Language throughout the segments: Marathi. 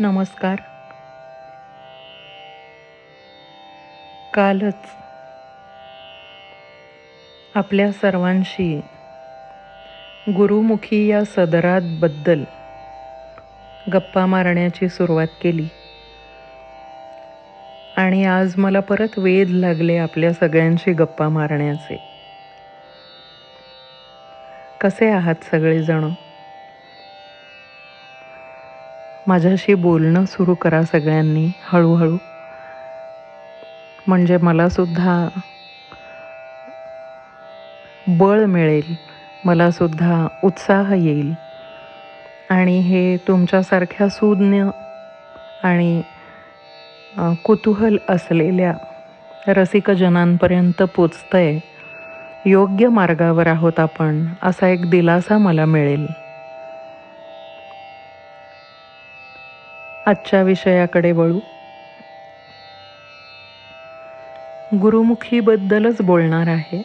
नमस्कार. कालच आपल्या सर्वांशी गुरुमुखी या सदराबद्दल गप्पा मारण्याची सुरुवात केली. आणि आज मला परत वेध लागले आपल्या सगळ्यांशी गप्पा मारण्याचे. कसे आहात सगळेजण? माझ्याशी बोलणं सुरू करा सगळ्यांनी हळूहळू. म्हणजे मला सुद्धा बळ मिळेल मलासुद्धा उत्साह येईल. आणि हे तुमच्यासारख्या सुज्ञ आणि कुतूहल असलेल्या रसिकजनांपर्यंत पोचतंय. योग्य मार्गावर आहोत आपण असा एक दिलासा मला मिळेल. आजच्या विषयाकडे वळू. गुरुमुखीबद्दलच बोलणार आहे.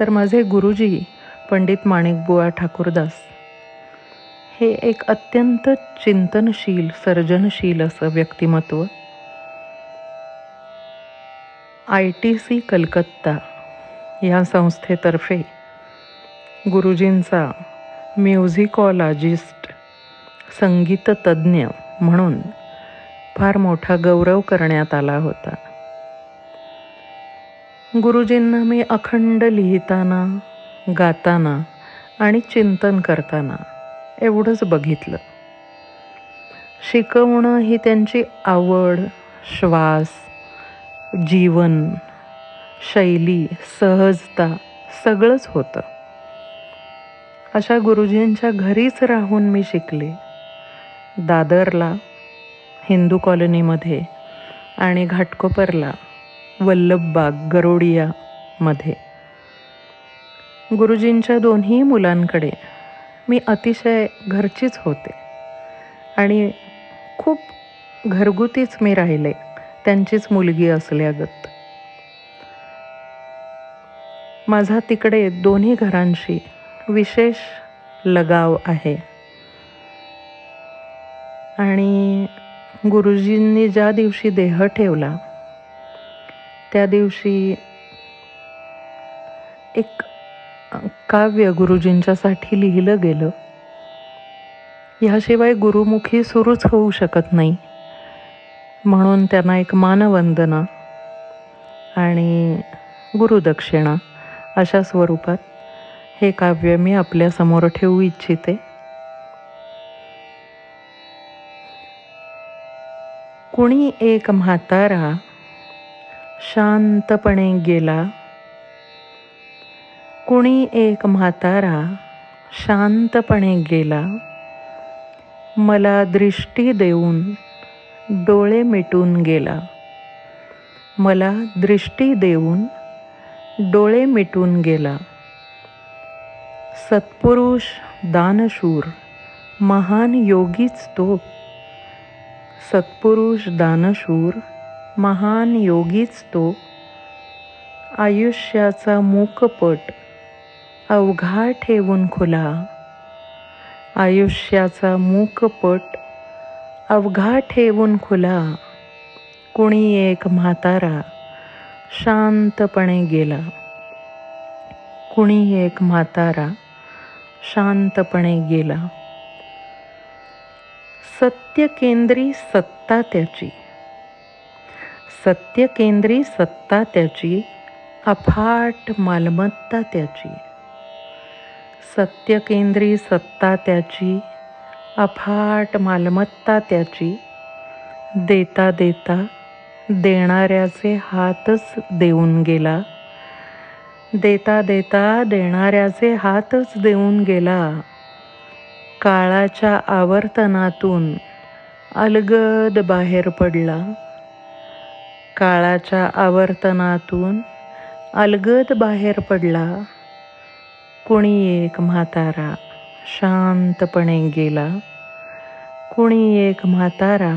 तर माझे गुरुजी पंडित माणिकबुवा ठाकूरदास हे एक अत्यंत चिंतनशील सर्जनशील असं व्यक्तिमत्व आय टी सी कलकत्ता या संस्थेतर्फे गुरुजींचा म्युझिकॉलॉजिस्ट संगीततज्ज्ञ म्हणून फार मोठा गौरव करण्यात आला होता. गुरुजींना मी अखंड लिहिताना गाताना आणि चिंतन करताना एवढंच बघितलं. शिकवणं ही त्यांची आवड श्वास जीवन शैली सहजता सगळंच होतं. अशा गुरुजींच्या घरीच राहून मी शिकले. दादरला हिंदू कॉलनीमध्ये आणि घाटकोपरला वल्लभबाग गरोडियामध्ये. गुरुजींच्या दोन्ही मुलांकडे मी अतिशय घरचीच होते आणि खूप घरगुतीच मी राहिले त्यांचीच मुलगी असल्यागत. माझा तिकडे दोन्ही घरांशी विशेष लगाव आहे. आणि गुरुजींनी ज्या दिवशी देह ठेवला त्या दिवशी एक काव्य गुरुजींच्यासाठी लिहिलं गेलं. ह्याशिवाय गुरुमुखी सुरूच होऊ शकत नाही. म्हणून त्यांना एक मानवंदना आणि गुरुदक्षिणा अशा स्वरूपात हे काव्य मी आपल्यासमोर ठेवू इच्छिते. कुणी एक म्हातारा शांतपणे गेला. कुणी एक म्हातारा शांतपणे गेला. मला दृष्टी देऊन डोळे मिटून गेला. मला दृष्टी देऊन डोळे मिटून गेला. सत्पुरुष दानशूर महान योगीच तो. सत्पुरुष दानशूर महान योगीच तो. आयुष्याचा मूकपट अवघा ठेवून खुला. आयुष्याचा मूकपट अवघा ठेवून खुला. कुणी एक म्हातारा शांतपणे गेला. कुणी एक म्हातारा शांतपणे गेला. सत्यकेंद्री सत्ता त्याची. सत्यकेंद्री सत्ता त्याची अफाट मालमत्ता त्याची. सत्यकेंद्री सत्ता त्याची अफाट मालमत्ता त्याची. देता देता देणाऱ्याचे हातच देऊन गेला. देता देता देणाऱ्याचे हातच देऊन गेला. काळाच्या आवर्तनातून अलगद बाहेर पडला. काळाच्या आवर्तनातून अलगद बाहेर पडला. कुणी एक म्हातारा शांतपणे गेला. कुणी एक म्हातारा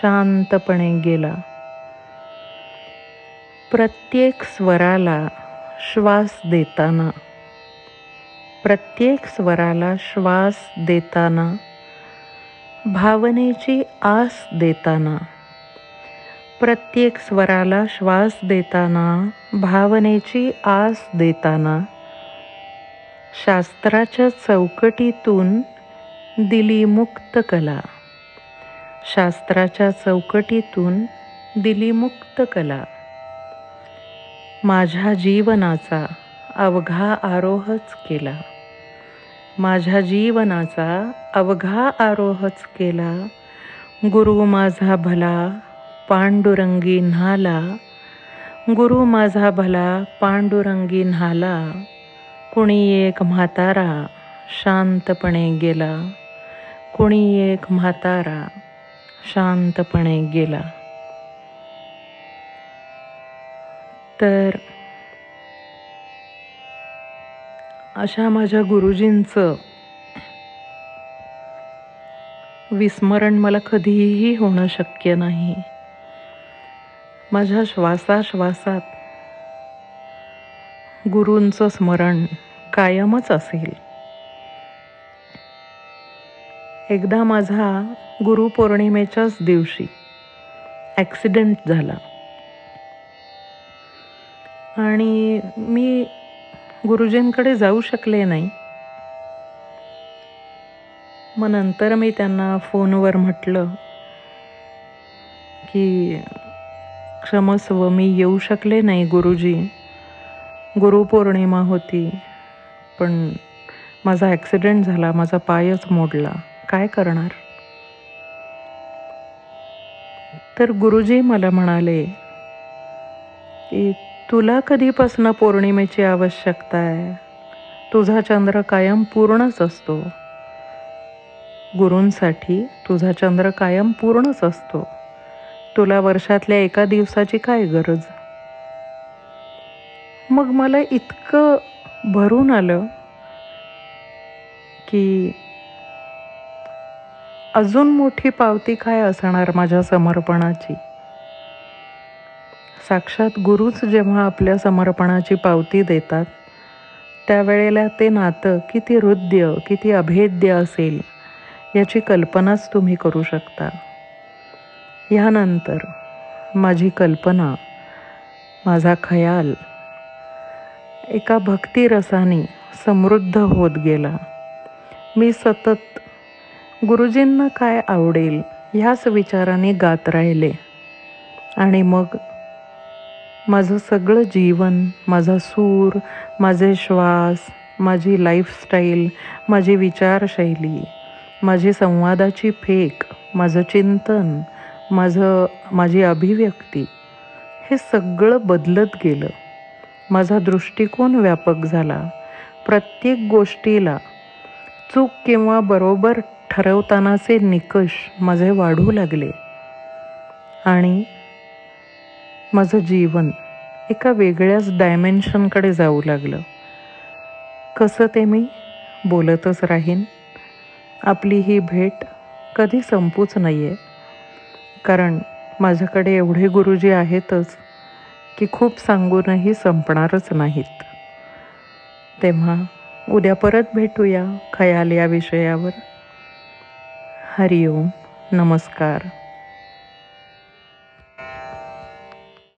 शांतपणे गेला. प्रत्येक स्वराला श्वास देताना प्रत्येक स्वराला श्वास देताना भावनेची आस देताना प्रत्येक स्वराला श्वास देताना भावनेची आस देताना शास्त्राच्या चौकटीतून दिली मुक्त कला. शास्त्राच्या चौकटीतून दिली मुक्त कला. माझ्या जीवनाचा अवघा आरोहच केला. माझ्या जीवनाचा अवघा आरोहच केला. गुरु माझा भला पांडुरंगी न्हाला. गुरु माझा भला पांडुरंगी न्हाला. कुणी एक म्हातारा शांतपणे गेला. कुणी एक म्हातारा शांतपणे गेला. तर अशा माझ्या गुरुजींचं विस्मरण मला कधीही होणं शक्य नाही. माझ्या श्वासाश्वासात गुरूंचं स्मरण कायमच असेल. एकदा माझा गुरुपौर्णिमेच्याच दिवशी ॲक्सिडेंट झाला. आणि मी गुरुजींकडे जाऊ शकले नाही. मग नंतर मी त्यांना फोनवर म्हटलं की क्षमस्व मी येऊ शकले नाही गुरुजी. गुरुपौर्णिमा होती पण माझा ॲक्सिडेंट झाला माझा पायच मोडला. काय करणार? तर गुरुजी मला म्हणाले की तुला कधीपासनं पौर्णिमेची आवश्यकता आहे? तुझा चंद्र कायम पूर्णच असतो. गुरूंसाठी तुझा चंद्र कायम पूर्णच असतो. तुला वर्षातल्या एका दिवसाची काय गरज? मग मला इतकं भरून आलं की अजून मोठी पावती काय असणार माझ्या समर्पणाची? साक्षात गुरुच जेव्हा आपल्या समर्पणाची पावती देतात त्यावेळेला ते नातं किती हृद्य किती अभेद्य असेल याची कल्पनाच तुम्ही करू शकता. ह्यानंतर माझी कल्पना माझा खयाल एका भक्तिरसाने समृद्ध होत गेला. मी सतत गुरुजींना काय आवडेल ह्याच विचाराने गात राहिले. आणि मग माझं सगळं जीवन माझा सूर माझे श्वास माझी लाईफस्टाईल माझी विचारशैली माझी संवादाची फेक माझं चिंतन माझं माझी अभिव्यक्ती हे सगळं बदलत गेलं. माझा दृष्टिकोन व्यापक झाला. प्रत्येक गोष्टीला चूक किंवा बरोबर ठरवतानाचे निकष माझे वाढू लागले. आणि माझं जीवन एका वेगळ्याच डायमेन्शनकडे जाऊ लागलं. कसं ते मी बोलतच राहीन? आपली ही भेट कधी संपूच नाही आहे कारण माझ्याकडे एवढे गुरुजी आहेतच की खूप सांगूनही संपणारच नाहीत. तेव्हा उद्या परत भेटूया खयाल या विषयावर. हरिओम नमस्कार.